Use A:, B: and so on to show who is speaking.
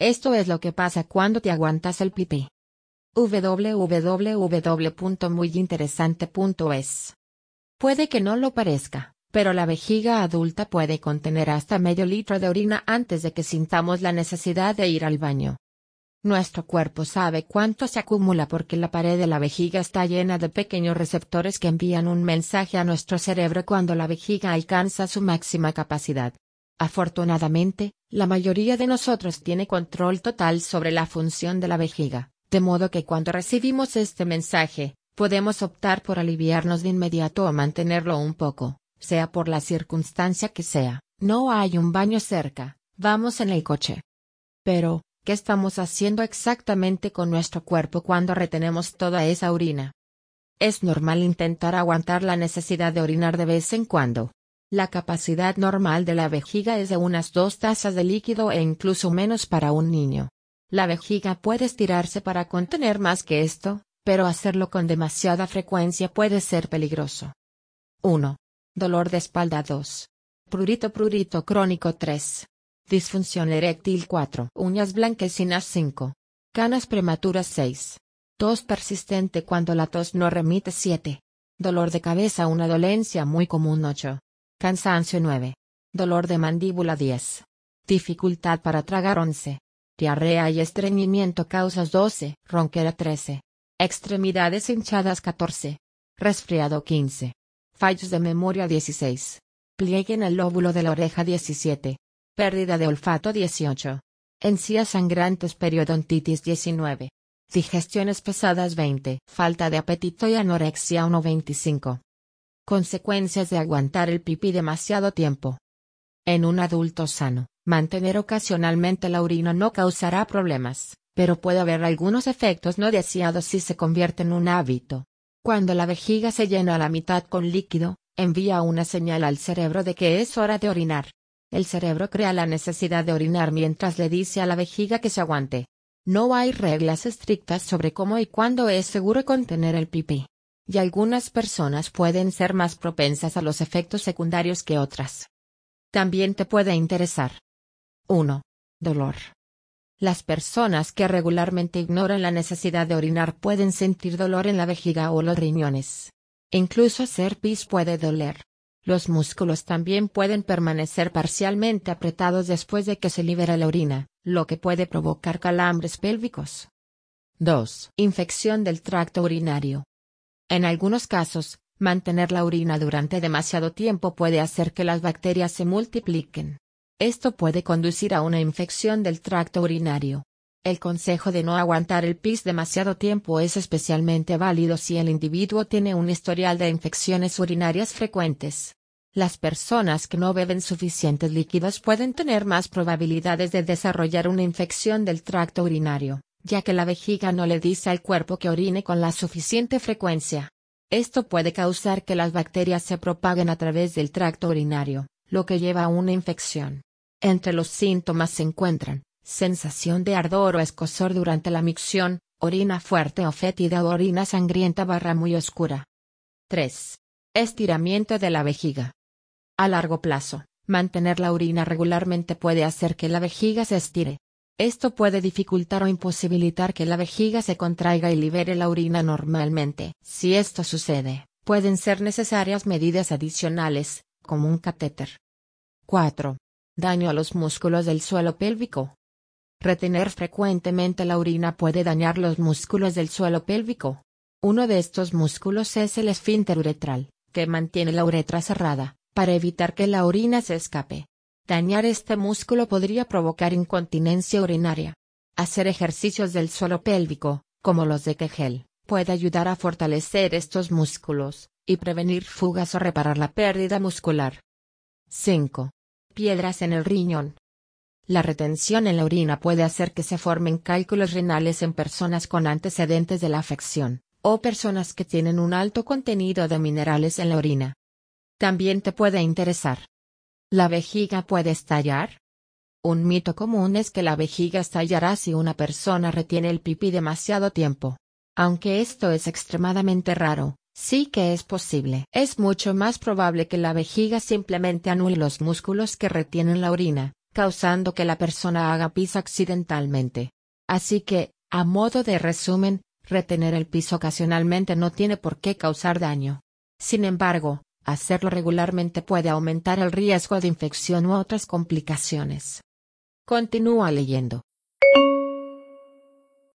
A: Esto es lo que pasa cuando te aguantas el pipí. www.muyinteresante.es Puede que no lo parezca, pero la vejiga adulta puede contener hasta medio litro de orina antes de que sintamos la necesidad de ir al baño. Nuestro cuerpo sabe cuánto se acumula porque la pared de la vejiga está llena de pequeños receptores que envían un mensaje a nuestro cerebro cuando la vejiga alcanza su máxima capacidad. Afortunadamente, la mayoría de nosotros tiene control total sobre la función de la vejiga, de modo que cuando recibimos este mensaje, podemos optar por aliviarnos de inmediato o mantenerlo un poco, sea por la circunstancia que sea. No hay un baño cerca, vamos en el coche. Pero, ¿Qué estamos haciendo exactamente con nuestro cuerpo cuando retenemos toda esa orina? Es normal intentar aguantar la necesidad de orinar de vez en cuando. La capacidad normal de la vejiga es de unas dos tazas de líquido e incluso menos para un niño. La vejiga puede estirarse para contener más que esto, pero hacerlo con demasiada frecuencia puede ser peligroso. 1. Dolor de espalda 2. Prurito prurito crónico 3. Disfunción eréctil 4. Uñas blanquecinas 5. Canas prematuras 6. Tos persistente cuando la tos no remite 7. Dolor de cabeza una dolencia muy común 8. Cansancio 9. Dolor de mandíbula 10. Dificultad para tragar 11. Diarrea y estreñimiento causas 12. Ronquera 13. Extremidades hinchadas 14. Resfriado 15. Fallos de memoria 16. Pliegue en el lóbulo de la oreja 17. Pérdida de olfato 18. Encías sangrantes periodontitis 19. Digestiones pesadas 20. Falta de apetito y anorexia 1.25. Consecuencias de aguantar el pipí demasiado tiempo. En un adulto sano, mantener ocasionalmente la orina no causará problemas, pero puede haber algunos efectos no deseados si se convierte en un hábito. Cuando la vejiga se llena a la mitad con líquido, envía una señal al cerebro de que es hora de orinar. El cerebro crea la necesidad de orinar mientras le dice a la vejiga que se aguante. No hay reglas estrictas sobre cómo y cuándo es seguro contener el pipí. Y algunas personas pueden ser más propensas a los efectos secundarios que otras. También te puede interesar. 1. Dolor. Las personas que regularmente ignoran la necesidad de orinar pueden sentir dolor en la vejiga o los riñones. Incluso hacer pis puede doler. Los músculos también pueden permanecer parcialmente apretados después de que se libera la orina, lo que puede provocar calambres pélvicos. 2. Infección del tracto urinario. En algunos casos, mantener la orina durante demasiado tiempo puede hacer que las bacterias se multipliquen. Esto puede conducir a una infección del tracto urinario. El consejo de no aguantar el pis demasiado tiempo es especialmente válido si el individuo tiene un historial de infecciones urinarias frecuentes. Las personas que no beben suficientes líquidos pueden tener más probabilidades de desarrollar una infección del tracto urinario, ya que la vejiga no le dice al cuerpo que orine con la suficiente frecuencia. Esto puede causar que las bacterias se propaguen a través del tracto urinario, lo que lleva a una infección. Entre los síntomas se encuentran sensación de ardor o escosor durante la micción, orina fuerte o fétida o orina sangrienta barra muy oscura. 3. Estiramiento de la vejiga. A largo plazo, mantener la orina regularmente puede hacer que la vejiga se estire. Esto puede dificultar o imposibilitar que la vejiga se contraiga y libere la orina normalmente. Si esto sucede, pueden ser necesarias medidas adicionales, como un catéter. 4. Daño a los músculos del suelo pélvico. Retener frecuentemente la orina puede dañar los músculos del suelo pélvico. Uno de estos músculos es el esfínter uretral, que mantiene la uretra cerrada para evitar que la orina se escape. Dañar este músculo podría provocar incontinencia urinaria. Hacer ejercicios del suelo pélvico, como los de Kegel, puede ayudar a fortalecer estos músculos, y prevenir fugas o reparar la pérdida muscular. 5. Piedras en el riñón. La retención en la orina puede hacer que se formen cálculos renales en personas con antecedentes de la afección, o personas que tienen un alto contenido de minerales en la orina. También te puede interesar. ¿La vejiga puede estallar? Un mito común es que la vejiga estallará si una persona retiene el pipí demasiado tiempo. Aunque esto es extremadamente raro, sí que es posible. Es mucho más probable que la vejiga simplemente anule los músculos que retienen la orina, causando que la persona haga pis accidentalmente. Así que, a modo de resumen, retener el piso ocasionalmente no tiene por qué causar daño. Sin embargo, hacerlo regularmente puede aumentar el riesgo de infección u otras complicaciones. Continúa leyendo.